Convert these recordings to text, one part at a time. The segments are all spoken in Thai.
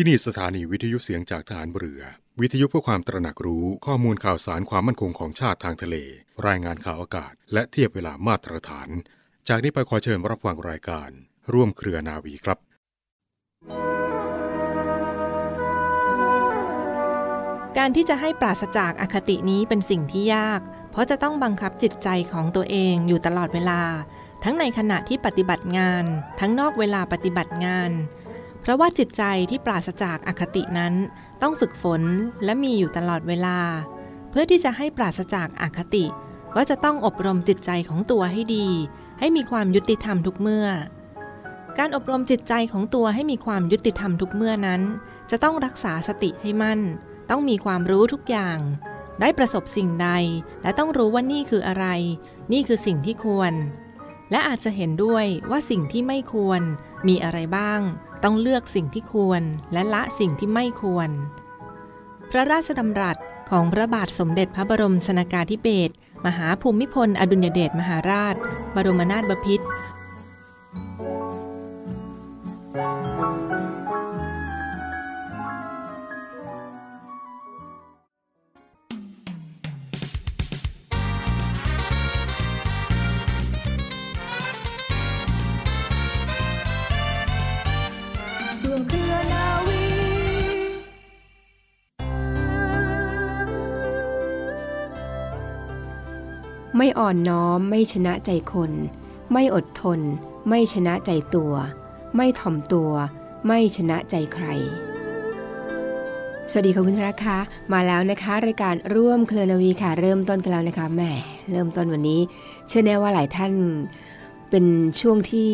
ที่นี่สถานีวิทยุเสียงจากฐานเรือ วิทยุเพื่อความตระหนักรู้ข้อมูลข่าวสารความมั่นคงของชาติทางทะเล รายงานข่าวอากาศ และเทียบเวลามาตรฐาน จากนี้ไปขอเชิญรับฟังรายการ ร่วมเครือนาวีครับ การที่จะให้ปราศจากอคตินี้เป็นสิ่งที่ยาก เพราะจะต้องบังคับจิตใจของตัวเองอยู่ตลอดเวลา ทั้งในขณะที่ปฏิบัติงาน ทั้งนอกเวลาปฏิบัติงาน เพราะว่าจิตใจที่ปราศจากอคตินั้น ต้องฝึกฝนและมีอยู่ตลอดเวลา เพื่อที่จะให้ปราศจากอคติ ก็จะต้องอบรมจิตใจของตัวให้ดี ให้มีความยุติธรรมทุกเมื่อ การอบรมจิตใจของตัวให้มีความยุติธรรมทุกเมื่อนั้น จะต้องรักษาสติให้มั่น ต้องมีความรู้ทุกอย่าง ได้ประสบสิ่งใด และต้องรู้ว่านี่คืออะไร นี่คือสิ่งที่ควร และอาจจะเห็นด้วยว่าสิ่งที่ไม่ควรมีอะไรบ้าง ต้องเลือกสิ่งที่ควรและละสิ่งที่ไม่ควร พระราชดำรัสของพระบาทสมเด็จพระบรมชนากาธิเบศรมหาภูมิพล อดุลยเดชมหาราช บรมนาถบพิตร ไม่อ่อนน้อม ไม่ชนะใจคน ไม่อดทน ไม่ชนะใจตัว ไม่ถ่อมตัว ไม่ชนะใจใคร สวัสดีค่ะคุณธราคะมาแล้วนะคะรายการร่วมเคลนาวีค่ะ เริ่มต้นกันแล้วนะคะแหมเริ่มต้นวันนี้ เชื่อแน่ว่าหลายท่านเป็นช่วงที่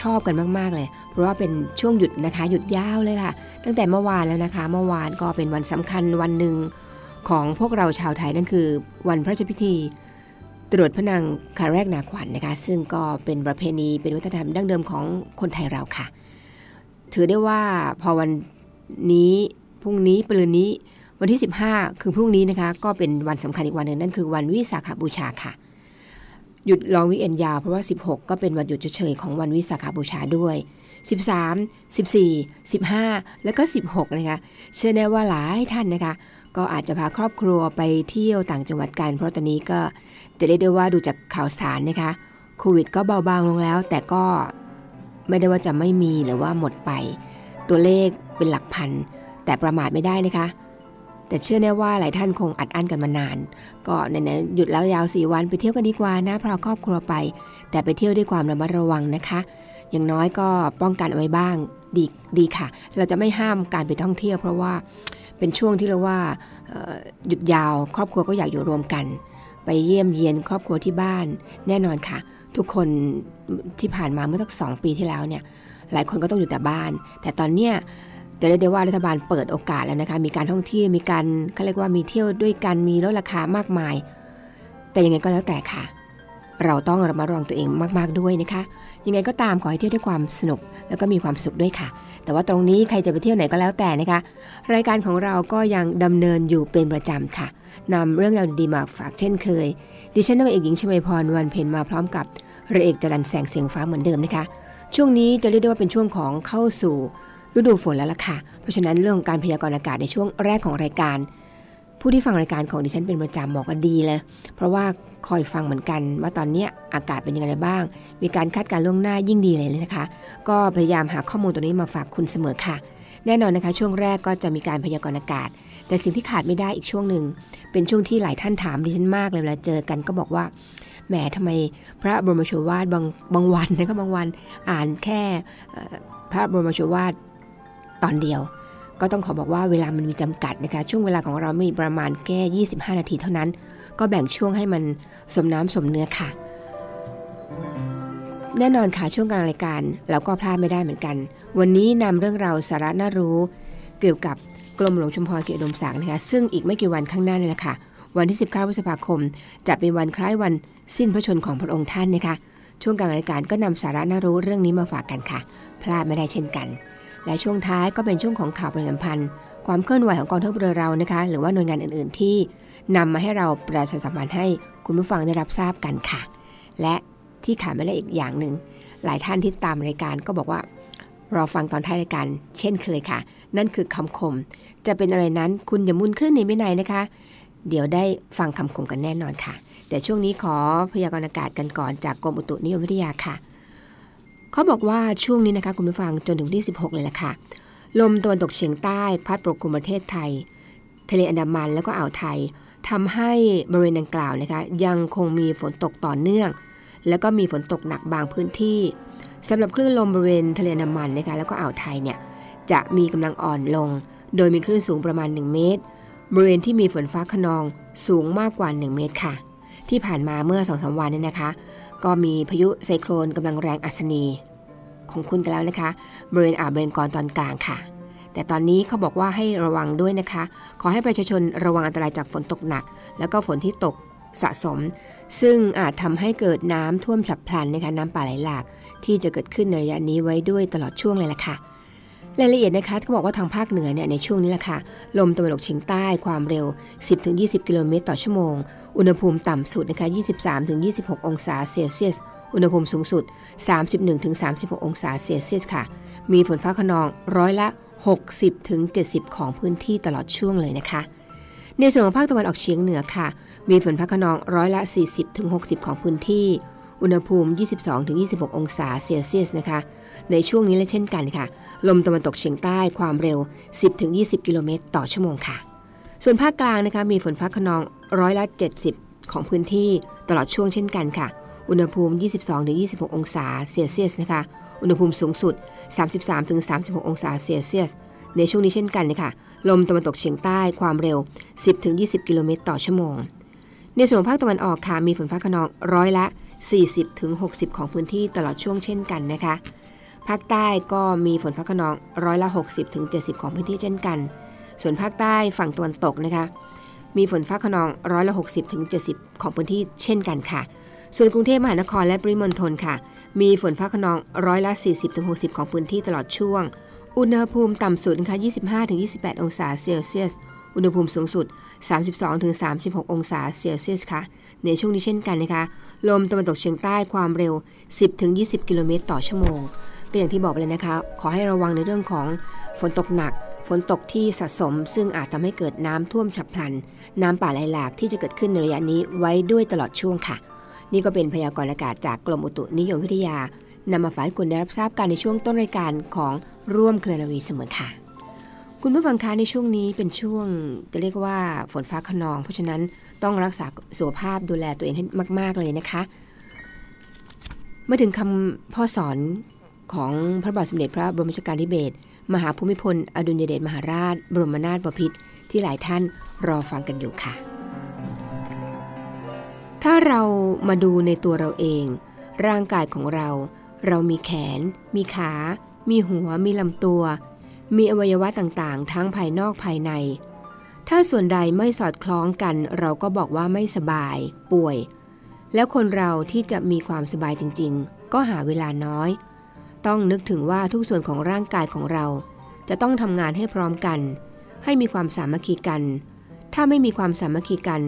ชอบกันมากๆเลย เพราะว่าเป็นช่วงหยุดนะคะ หยุดยาวเลยค่ะ ตั้งแต่เมื่อวานแล้วนะคะ เมื่อวานก็เป็นวันสำคัญวันหนึ่งของพวกเราชาวไทยนั่นคือ วันพระราชพิธี ตรวจพระนางคาแรกนาขวัญนนะคะ ซึ่งก็เป็นประเพณีเป็นวัฒนธรรมดั้งเดิมของคนไทยเราค่ะ ถือได้ว่าพอวันนี้พรุ่งนี้ปรืนนี้วันที่ 15 คือพรุ่งนี้นะคะ ก็เป็นวันสำคัญอีกวันหนึ่งนั่นคือวันวิสาขบูชาค่ะ หยุดลองวิเอนยาวเพราะว่า 16 ก็เป็นวันหยุดเฉยของวันวิสาขบูชาด้วย 13 14 15 แล้วก็ 16 นะคะ เชื่อแน่ว่าหลายท่านนะคะ ก็อาจจะพาครอบครัวไปเที่ยวต่างจังหวัดกัน เพราะตอนนี้ก็จะเรียกได้ว่าดูจากข่าวสารนะคะโควิดก็เบาบางลงแล้ว แต่ก็ไม่ได้ว่าจะไม่มีหรือว่าหมดไป ตัวเลขเป็นหลักพัน แต่ประมาทไม่ได้นะคะ แต่เชื่อแน่ว่าหลายท่านคงอัดอั้นกันมานาน ก็ไหนๆหยุดแล้วยาวสี่วันไปเที่ยวกันดีกว่านะพาครอบครัวไป แต่ไปเที่ยวด้วยความระมัดระวังนะคะ อย่างน้อยก็ป้องกันเอาไว้บ้างดีดีค่ะ เราจะไม่ห้ามการไปท่องเที่ยว เพราะว่า เป็นช่วงที่เรียกว่าหยุดยาว ครอบครัวก็อยากอยู่รวมกัน ไปเยี่ยมเยียนครอบครัวที่บ้านแน่นอนค่ะ ทุกคนที่ผ่านมาเมื่อสักสองปีที่แล้วเนี่ยหลายคนก็ต้องอยู่แต่บ้าน แต่ตอนเนี้ยจะเรียกได้ว่ารัฐบาลเปิดโอกาสแล้วนะคะ มีการท่องเที่ยวมีการเขาเรียกว่ามีเที่ยวด้วยกันมีลดราคามากมาย แต่ยังไงก็แล้วแต่ค่ะ เราต้องระมัดระวังตัวเองมากๆด้วยนะคะ ยังไงก็ตามขอให้เที่ยวด้วยความสนุกแล้วก็มีความสุขด้วยค่ะ แต่ว่าตรงนี้ใครจะไปเที่ยวไหนก็แล้วแต่นะคะ รายการของเราก็ยังดำเนินอยู่เป็นประจำค่ะนำเรื่องราวดีๆมาฝากเช่นเคย ดิฉันนวเอกหญิงชมพรวันเพ็ญมาพร้อมกับเรือเอกจรันแสงเสียงฟ้าเหมือนเดิมนะคะ ช่วงนี้จะเรียกได้ว่าเป็นช่วงของเข้าสู่ฤดูฝนแล้วล่ะค่ะ เพราะฉะนั้นเรื่องของการพยากรณ์อากาศในช่วงแรกของรายการ ผู้ที่ฟังรายการของดิฉันเป็นประจำบอกกันดีเลยเพราะว่าคอยฟังเหมือนกันว่าตอนนี้อากาศเป็นยังไงบ้าง มีการคาดการล่วงหน้ายิ่งดีเลยนะคะ ก็พยายามหาข้อมูลตัวนี้มาฝากคุณเสมอค่ะ แน่นอนนะคะ ช่วงแรกก็จะมีการพยากรณ์อากาศ แต่สิ่งที่ขาดไม่ได้อีกช่วงหนึ่งเป็นช่วงที่หลายท่านถามดิฉันมากเลยเวลาเจอกันก็บอกว่าแหมทำไมพระบรมโชวาทบางบางวันนะก็บางวันอ่านแค่พระบรมโชวาทตอนเดียว ก็ต้องขอบอกว่าเวลามันมีจำกัดนะคะ ช่วงเวลาของเรามีประมาณแค่ 25 นาทีเท่านั้น ก็แบ่งช่วงให้มันสมน้ำสมเนื้อค่ะ แน่นอนค่ะช่วงกลางรายการเราก็พลาดไม่ได้เหมือนกัน วันนี้นำเรื่องราวสาระน่ารู้ เกี่ยวกับกรมหลวงชุมพรเกียรติดมศักดิ์นะคะ ซึ่งอีกไม่กี่วันข้างหน้านี่แหละค่ะ วันที่ 19พฤษภาคม จะเป็นวันคล้ายวันสิ้นพระชนม์ของพระองค์ท่านนะคะ ช่วงกลางรายการก็นำสาระน่ารู้เรื่องนี้มาฝากกันค่ะ พลาดไม่ได้เช่นกัน และช่วงท้ายก็เป็นช่วงของข่าวประชาสัมพันธ์ ความเคลื่อนไหวของกองทัพเรือเรานะคะ หรือว่าหน่วยงานอื่น ๆ ที่นำมาให้เราประชาสัมพันธ์ให้คุณผู้ฟังได้รับทราบกันค่ะ และที่ขาดไม่ได้อีกอย่างหนึ่งหลายท่านที่ตามรายการก็บอกว่ารอฟังตอนท้ายรายการเช่นเคยค่ะ นั่นคือคำคม จะเป็นอะไรนั้นคุณอย่ามุนเคลื่อนหนีไปไหนนะคะ เดี๋ยวได้ฟังคำคมกันแน่นอนค่ะ แต่ช่วงนี้ขอพยากรณ์อากาศกันก่อนจากกรมอุตุนิยมวิทยาค่ะ เขาบอกว่าช่วงนี้นะคะคุณผู้ฟังจนถึงที่ 16 เลยล่ะค่ะ ลมตะวันตกเฉียงใต้ พัดปกคลุมประเทศไทย ทะเลอันดามันแล้วก็อ่าวไทยทำให้บริเวณดังกล่าวนะคะยังคงมีฝนตกต่อเนื่อง แล้วก็มีฝนตกหนักบางพื้นที่สำหรับคลื่นลมบริเวณทะเลอันดามันนะคะแล้วก็อ่าวไทยเนี่ยจะมีกำลังอ่อนลง โดยมีคลื่นสูงประมาณ 1 เมตร บริเวณที่มีฝนฟ้าขนองสูงมากกว่า 1 เมตรค่ะ ที่ผ่านมาเมื่อ2องสาวันนี้นะคะ ก็มีพายุไซโคลนกำลังแรงอัศนีของคุณกันแล้วนะคะบริเวณอ่าวเบงกอลตอนกลางค่ะ แต่ตอนนี้เขาบอกว่าให้ระวังด้วยนะคะ ขอให้ประชาชนระวังอันตรายจากฝนตกหนัก แล้วก็ฝนที่ตกสะสม ซึ่งอาจทำให้เกิดน้ำท่วมฉับพลันนะคะน้ำป่าไหลหลาก ที่จะเกิดขึ้นในระยะนี้ไว้ด้วยตลอดช่วงเลยล่ะค่ะ รายละเอียดนะคะเขาบอกว่าทางภาคเหนือเนี่ยในช่วงนี้แหละค่ะ ลมตะวันออกเฉียงใต้ความเร็ว 10-20 กิโลเมตรต่อชั่วโมง อุณหภูมิต่ำสุดนะคะ 23-26 องศาเซลเซียส อุณหภูมิสูงสุด 31-36 องศาเซลเซียสค่ะ มีฝนฟ้าขนองร้อยละ 60-70 ของพื้นที่ตลอดช่วงเลยนะคะ ในส่วนของภาคตะวันออกเฉียงเหนือค่ะ มีฝนฟ้าขนองร้อยละ 40-60 ของพื้นที่ อุณหภูมิ 22-26 องศาเซลเซียสนะคะ ในช่วงนี้และเช่นกันค่ะ ลมตะวันตกเฉียงใต้ความเร็ว 10-20 กิโลเมตรต่อชั่วโมงค่ะ ส่วนภาคกลางนะคะมีฝนฟ้าขนองร้อยละ 70 ของพื้นที่ตลอดช่วงเช่นกันค่ะ อุณหภูมิ 22-26 องศาเซลเซียสนะคะ อุณหภูมิสูงสุด 33-36 องศาเซลเซียส ในช่วงนี้เช่นกันนะคะลมตะวันตกเฉียงใต้ความเร็ว 10-20 กิโลเมตรต่อชั่วโมง ในส่วนภาคตะวันออกค่ะมีฝนฟ้าขนองร้อยละ 40-60 ของพื้นที่ตลอดช่วงเช่นกันนะคะ ภาคใต้ก็มีฝนฟ้าขนองร้อยละ 60-70 ของพื้นที่เช่นกัน ส่วนภาคใต้ฝั่งตะวันตกนะคะ มีฝนฟ้าขนองร้อยละ 60-70 ของพื้นที่เช่นกันค่ะ ส่วนกรุงเทพมหานครและปริมณฑลค่ะ มีฝนฟ้าขนองร้อยละ 40-60 ของพื้นที่ตลอดช่วง อุณหภูมิต่ำสุดนะคะ25-28 องศาเซลเซียส อุณหภูมิสูงสุด 32-36 องศาเซลเซียสค่ะในช่วงนี้เช่นกันนะคะ ลมตะวันตกเฉียงใต้ความเร็ว 10-20 กิโลเมตรต่อชั่วโมง ก็อย่างที่บอกไปเลยนะคะ ขอให้ระวังในเรื่องของฝนตกหนัก ฝนตกที่สะสม ซึ่งอาจทำให้เกิดน้ำท่วมฉับพลัน น้ำป่าไหลหลากที่จะเกิดขึ้นในระยะนี้ไว้ด้วยตลอดช่วงค่ะ นี่ก็เป็นพยากรณ์อากาศจากกรมอุตุนิยมวิทยานำมาฝากให้คุณได้รับทราบกันในช่วงต้นรายการของร่วมเคลนาวีเสมอค่ะ คุณผู้ฟังคะในช่วงนี้เป็นช่วงจะเรียกว่าฝนฟ้าขนอง เพราะฉะนั้นต้องรักษาสุขภาพดูแลตัวเองให้มาก ๆเลยนะคะ มาถึงคำพ่อสอน ของพระบาทสมเด็จพระบรมชกาธิเบศรมหาภูมิพล อดุลยเดชมหาราช บรมนาถบพิตรที่หลายท่านรอฟังกันอยู่ค่ะ ถ้าเรามาดูในตัวเราเอง ร่างกายของเรา เรามีแขน มีขา มีหัว มีลำตัว มีอวัยวะต่างๆ ทั้งภายนอกภายใน ถ้าส่วนใดไม่สอดคล้องกัน เราก็บอกว่าไม่สบาย ป่วย แล้วคนเราที่จะมีความสบายจริง ๆ ก็หาเวลาน้อย ต้องนึกถึงว่าทุกส่วนของร่างกายของเรา จะต้องทำงานให้พร้อมกัน ให้มีความสามัคคีกัน ถ้าไม่มีความสามัคคีกัน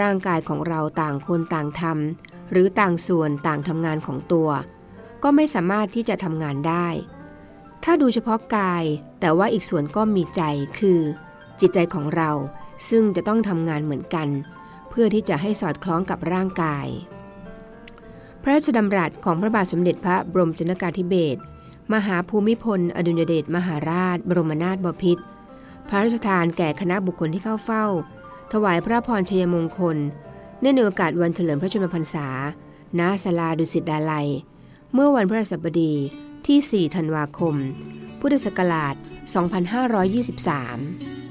ร่างกายของเราต่างคนต่างทำหรือต่างส่วนต่างทำงานของตัว ก็ไม่สามารถที่จะทำงานได้ ถ้าดูเฉพาะกาย แต่ว่าอีกส่วนก็มีใจคือ จิตใจของเราซึ่งจะต้องทำงานเหมือนกัน เพื่อที่จะให้สอดคล้องกับร่างกาย ระราชดำรัสของพระบาทสมเด็จพระบรมชนกาธิเบศรมหาภูมิพล อดุลยเดชมหาราช บรมนาถบพิตรพระราชทานแก่คณะบุคคลที่เข้าเฝ้า ถวายพระพรชัยมงคลเนื่องในโอกาสวันเฉลิมพระชนมพรรษา ณ ศาลาดุสิตดาลัย เมื่อวันพระศัสบดีที่ 4 ธันวาคม พุทธศักราช 2523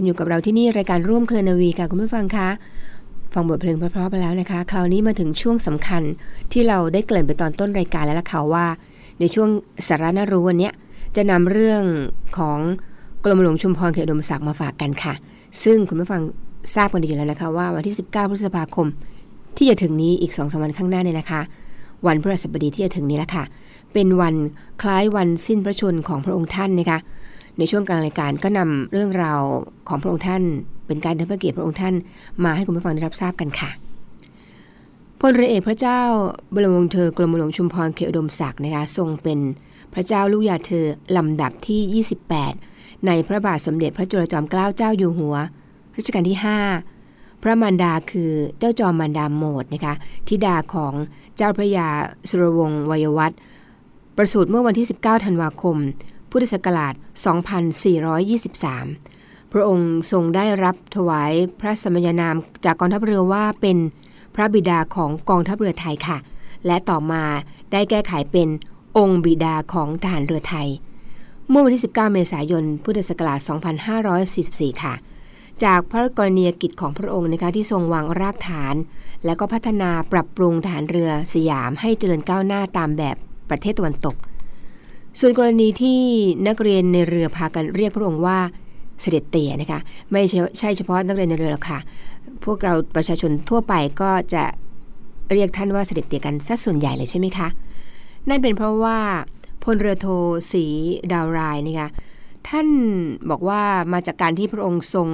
คุณอยู่กับเราที่นี่รายการร่วมเคลนาวีค่ะคุณผู้ฟังคะฟังบทเพลงเพราะๆไปแล้วนะคะ คราวนี้มาถึงช่วงสำคัญที่เราได้เกริ่นไปตอนต้นรายการแล้วล่ะค่ะว่า ในช่วงสาระน่ารู้วันนี้จะนำเรื่องของกรมหลวงชุมพรเขตอุดมศักดิ์มาฝากกันค่ะ ซึ่งคุณผู้ฟังทราบกันดีอยู่แล้วนะคะว่าวันที่ 19 พฤษภาคม ที่จะถึงนี้อีกสองสามวันข้างหน้าเนี่ยนะคะ วันพฤหัสบดีที่จะถึงนี้แหละค่ะ เป็นวันคล้ายวันสิ้นพระชนของพระองค์ท่านนะคะ ในช่วงกลางรายการก็นำเรื่องราวของพระองค์ท่าน เป็นการเทิดพระเกียรติพระองค์ท่านมาให้คุณผู้ฟังได้รับทราบกันค่ะพลเรือเอกพระเจ้าบรมวงศ์เธอกรมหลวงชุมพรเขตอุดมศักดิ์นะคะทรงเป็นพระเจ้าลูกยาเธอลำดับที่ 28 ในพระบาทสมเด็จพระจุลจอมเกล้าเจ้าอยู่หัวรัชกาลที่ 5 พระมารดาคือเจ้าจอมมารดาโมดนะคะธิดาของเจ้าพระยาสุรวงศ์วัยวัฒน์ประสูติเมื่อวันที่ 19 ธันวาคม พุทธศักราช 2423 พระองค์ทรงได้รับถวายพระสมญานามจากกองทัพเรือว่าเป็นพระบิดาของกองทัพเรือไทยค่ะ และต่อมาได้แก้ไขเป็นองค์บิดาของทหารเรือไทย เมื่อวันที่ 19 เมษายน พุทธศักราช 2544 ค่ะ จากพระกรณียกิจของพระองค์นะคะที่ทรงวางรากฐาน และก็พัฒนาปรับปรุงฐานเรือสยามให้เจริญก้าวหน้าตามแบบประเทศตะวันตก ส่วนกรณีที่นักเรียนในเรือพากันเรียกพระองค์ว่าเสด็จเตี่ยนะคะไม่ใช่ใช่เฉพาะนักเรียนในเรือหรอกค่ะ พวกเราประชาชนทั่วไปก็จะเรียกท่านว่าเสด็จเตี่ยกันซะส่วนใหญ่เลยใช่ไหมคะ นั่นเป็นเพราะว่าพลเรือโทสีดาวรายนะคะท่านบอกว่ามาจากการที่พระองค์ทรง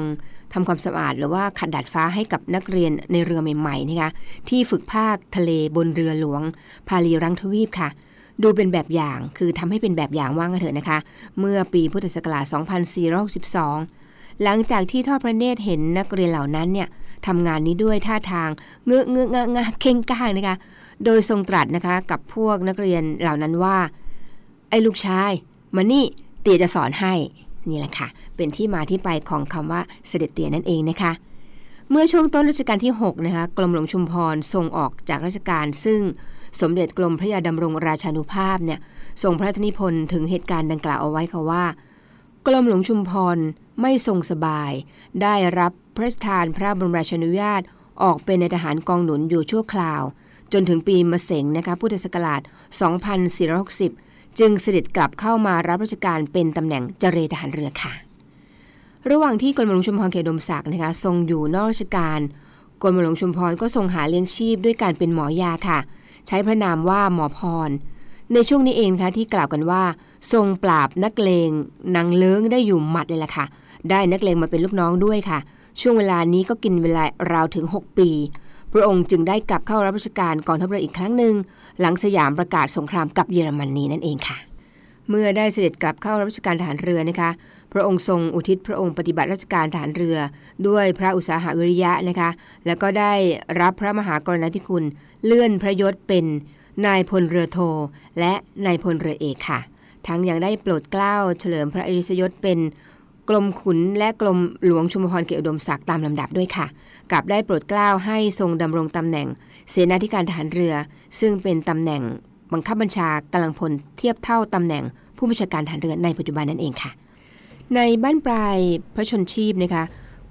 ทำความสะอาด หรือว่าขัดดาดฟ้าให้กับนักเรียนในเรือใหม่ๆนะคะที่ฝึกภาคทะเลบนเรือหลวง พาลีรังทวีปค่ะ ดูเป็นแบบอย่าง คือทำให้เป็นแบบอย่างว่างกันเถอะนะคะ เมื่อปีพุทธศักราช 2462 หลังจากที่ทอดพระเนตรเห็นนักเรียนเหล่านั้นเนี่ยทำงานนี้ด้วยท่าทางเงื้อเงื้อเงะงะเข่งก้างนะคะ โดยทรงตรัสนะคะกับพวกนักเรียนเหล่านั้นว่า ไอ้ลูกชาย มานี่เตี๋ยจะสอนให้ นี่แหละค่ะ เป็นที่มาที่ไปของคำว่าเสด็จเตี๋ยนั่นเองนะคะ เมื่อช่วงต้นรัชกาลที่ 6 นะคะ กรมหลวงชุมพรทรงออกจากราชการซึ่งสมเด็จกรมพระยาดำรงราชานุภาพเนี่ยทรงพระราชนิพนธ์ถึงเหตุการณ์ดังกล่าวเอาไว้ค่ะว่า กรมหลวงชุมพรไม่ทรงสบาย ได้รับพระราชทานพระบรมราชานุญาต ออกเป็นในทหารกองหนุนอยู่ชั่วคราว จนถึงปีมะเสงนะคะพุทธศักราช 2460 จึงเสด็จกลับเข้ามารับราชการเป็นตำแหน่งเจรทหารเรือค่ะ ระหว่างที่กรมหลวงชุมพรเขตดมศักดิ์นะคะทรงอยู่นอกราชการกรมหลวงชุมพรก็ทรงหาเลี้ยงชีพด้วยการเป็นหมอยาค่ะ ใช้พระนามว่าหมอพร ในช่วงนี้เองค่ะที่กล่าวกันว่า ทรงปราบนักเลงนางเลิ้งได้อยู่หมัดเลยล่ะค่ะ ได้นักเลงมาเป็นลูกน้องด้วยค่ะ ช่วงเวลานี้ก็กินเวลาราวถึง 6 ปี พระองค์จึงได้กลับเข้ารับราชการกองทัพเรืออีกครั้งหนึ่งหลังสยามประกาศสงครามกับเยอรมนนีนั่นเองค่ะ เมื่อได้เสด็จกลับเข้ารับราชการทหารเรือนะคะ พระองค์ทรงอุทิศพระองค์ปฏิบัติราชการทหารเรือ ด้วยพระอุตสาหวิริยะนะคะ แล้วก็ได้รับพระมหากรณาธิคุณ เลื่อนพระยศเป็นนายพลเรือโท และนายพลเรือเอกค่ะ ทั้งยังได้โปรดเกล้าเฉลิมพระอริสยศเป็นกรมขุนและกรมหลวงชุมพรเกียรติอุดมศักดิ์ตามลำดับด้วยค่ะ กับได้โปรดเกล้าให้ทรงดำรงตำแหน่ง เสนาธิการทหารเรือ ซึ่งเป็นตำแหน่ง บังคับบัญชากำลังพลเทียบเท่าตำแหน่งผู้บัญชาการทหารเรือในปัจจุบันนั่นเองค่ะ ในบ้านปลายพระชนชีพนะคะ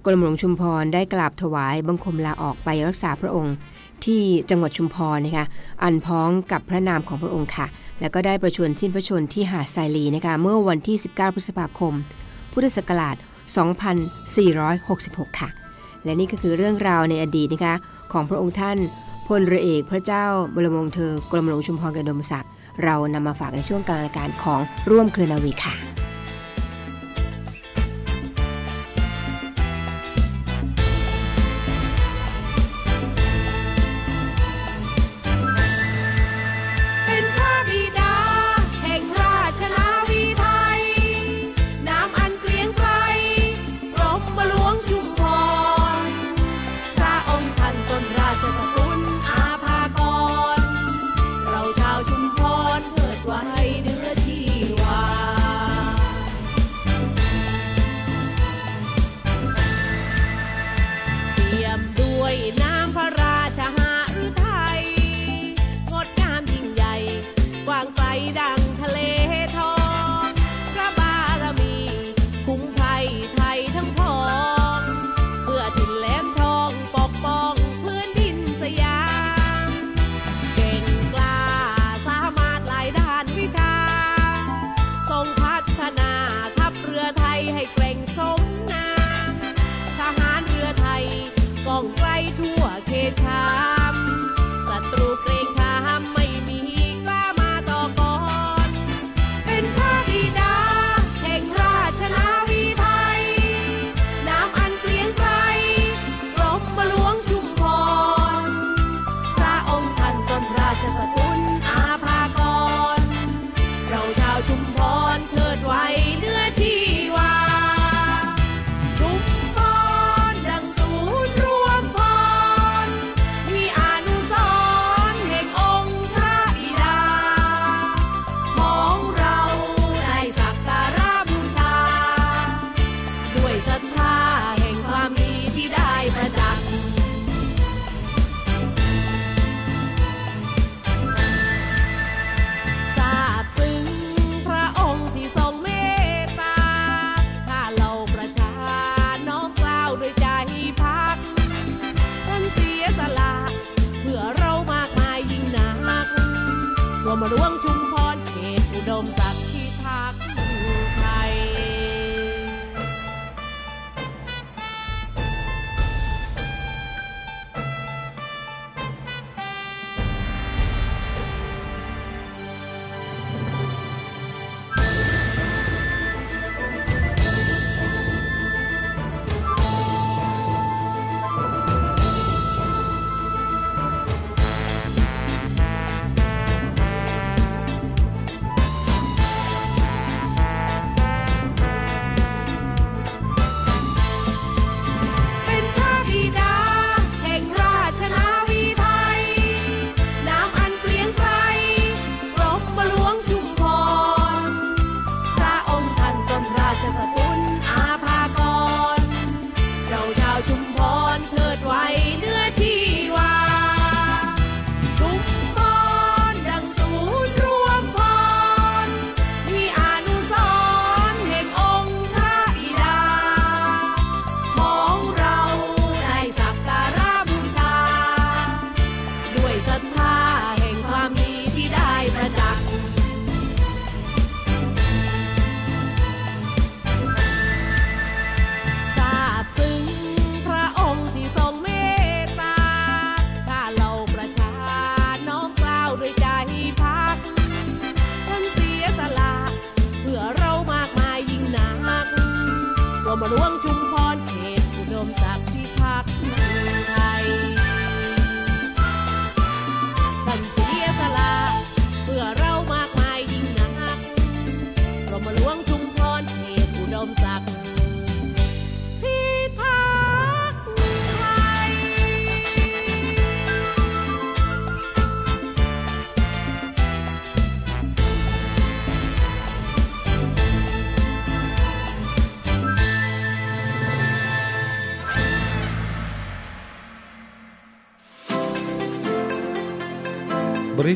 กรมหลวงชุมพรได้กราบถวายบังคมลาออกไปรักษาพระองค์ ที่จังหวัดชุมพรนะคะอันพ้องกับพระนามของพระองค์ค่ะ แล้วก็ได้ประชวรสิ้นพระชนที่หาดทรายลีนะคะเมื่อวันที่ 19 พฤษภาคม พุทธศักราช 2466 ค่ะ และนี่ก็คือเรื่องราวในอดีตนะคะของพระองค์ท่าน พลเรือเอกพระเจ้าบรมวงศ์เธอกรมหลวงชุมพรกระดมศักดิ์เรานำมาฝากในช่วงกลางรายการของร่วมเคลือนาวีค่ะ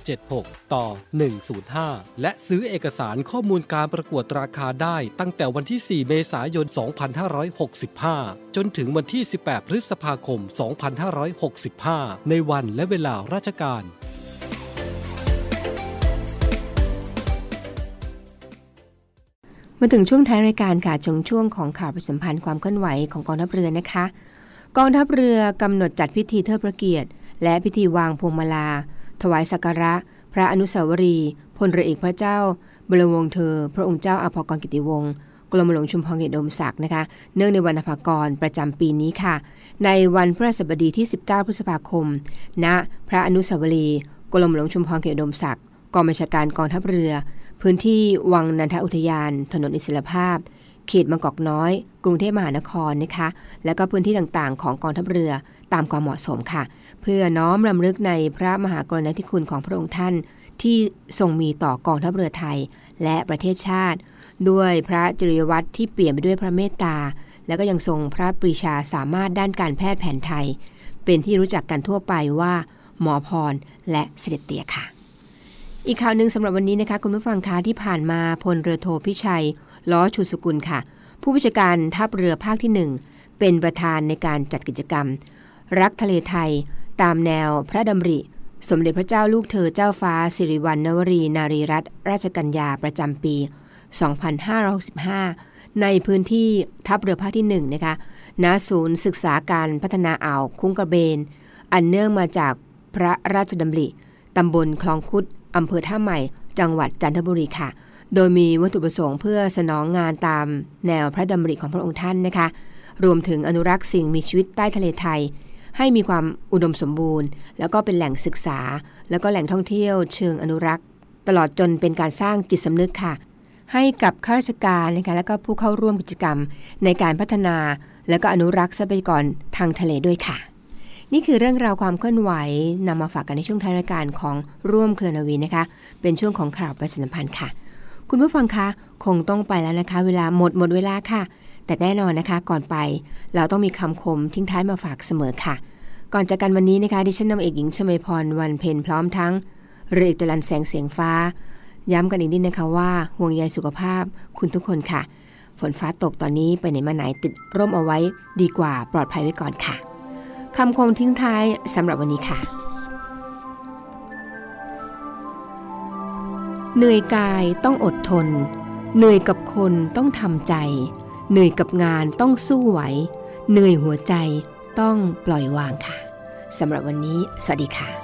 8576 ต่อ 105 และซื้อเอกสารข้อมูลการประกวดราคาได้ตั้งแต่วันที่ 4 เมษายน 2565 จนถึงวันที่ 18 พฤษภาคม 2565 ในวันและเวลาราชการมาถึงช่วงท้ายรายการค่ะจงช่วงของข่าวประสัมพันธ์ความเคลื่อนไหวของกองทัพเรือนะคะ กองทัพเรือกำหนดจัดพิธีเทิดพระเกียรติ และพิธีวางพวงมาลา ถวายสักการะ พระอนุสาวรีย์พลเรือเอกพระเจ้า บรมวงศ์เธอ พระองค์เจ้าอาภากรกิติวงศ์กรมหลวงชุมพรเขตดมศักดิ์นะคะ เนื่องในวันอภากรประจำปีนี้ค่ะ ในวันพฤหัสบดีที่ 19 พฤษภาคม ณ พระอนุสาวรีย์กรมหลวงชุมพรเขตอุดมศักดิ์กองบัญชาการกองทัพเรือ พื้นที่วังนันทอุทยาน ถนนอิสรภาพ เขตบางกอกน้อย กรุงเทพมหานครนะคะ และก็พื้นที่ต่างๆ ของกองทัพเรือ ตามความเหมาะสมค่ะ เพื่อน้อมรำลึกในพระมหากรณาธิคุณของพระองค์ท่าน ที่ทรงมีต่อกองทัพเรือไทย และประเทศชาติ ด้วยพระจริยวัตรที่เปลี่ยนไปด้วยพระเมตตา และก็ยังทรงพระปรีชาสามารถด้านการแพทย์แผนไทย เป็นที่รู้จักกันทั่วไปว่า หมอพรและเสด็จเตียค่ะอีกข่าวหนึ่งสำหรับวันนี้นะคะคุณผู้ฟังคะที่ผ่านมาพลเรือโทพิชัย ล้อชูสกุลค่ะ ผู้บัญชาการทัพเรือภาคที่ 1 เป็นประธานในการจัดกิจกรรม รักทะเลไทย ตามแนวพระดำริ สมเด็จพระเจ้าลูกเธอเจ้าฟ้า สิริวัณณวรี นารีรัตนราชกัญญาประจำปี 2565 ในพื้นที่ทัพเรือภาคที่ 1 นะคะณศูนย์ศึกษาการพัฒนาอ่าวคุ้งกระเบน อันเนื่องมาจากพระราชดำริตำบลคลองคุดอำเภอท่าใหม่ จังหวัดจันทบุรีค่ะ โดยมีวัตถุประสงค์เพื่อสนองงานตามแนวพระดำริของพระองค์ท่านนะคะ รวมถึงอนุรักษ์สิ่งมีชีวิตใต้ทะเลไทย ให้มีความอุดมสมบูรณ์ แล้วก็เป็นแหล่งศึกษา แล้วก็แหล่งท่องเที่ยวเชิงอนุรักษ์ ตลอดจนเป็นการสร้างจิตสำนึกค่ะ ให้กับข้าราชการนะคะและก็ผู้เข้าร่วมกิจกรรม ในการพัฒนา และก็อนุรักษ์ทรัพยากรทางทะเลด้วยค่ะ นี่คือเรื่องราวความเคลื่อนไหวนำมาฝากกันในช่วงท้ายรายการของร่วมเคลนาวีนะคะ เป็นช่วงของข่าวประชาสัมพันธ์ค่ะ คุณผู้ฟังคะคงต้องไปแล้วนะคะ เวลาหมดหมดเวลาค่ะ แต่แน่นอนนะคะก่อนไปเราต้องมีคำคมทิ้งท้ายมาฝากเสมอค่ะ ก่อนจากกันวันนี้นะคะดิฉันนำเอกหญิงชมพรวันเพ็ญพร้อมทั้งเรือเอกจรันแสงเสียงฟ้า ย้ำกันอีกนิดนะคะว่าห่วงใยสุขภาพคุณทุกคนค่ะ ฝนฟ้าตกตอนนี้ไปไหนมาไหนติดร่มเอาไว้ดีกว่าปลอดภัยไว้ก่อนค่ะคำคมทิ้งท้ายสำหรับวันนี้ค่ะ เหนื่อยกายต้องอดทน เหนื่อยกับคนต้องทำใจ เหนื่อยกับงานต้องสู้ไหว เหนื่อยหัวใจต้องปล่อยวางค่ะสำหรับวันนี้ สวัสดีค่ะ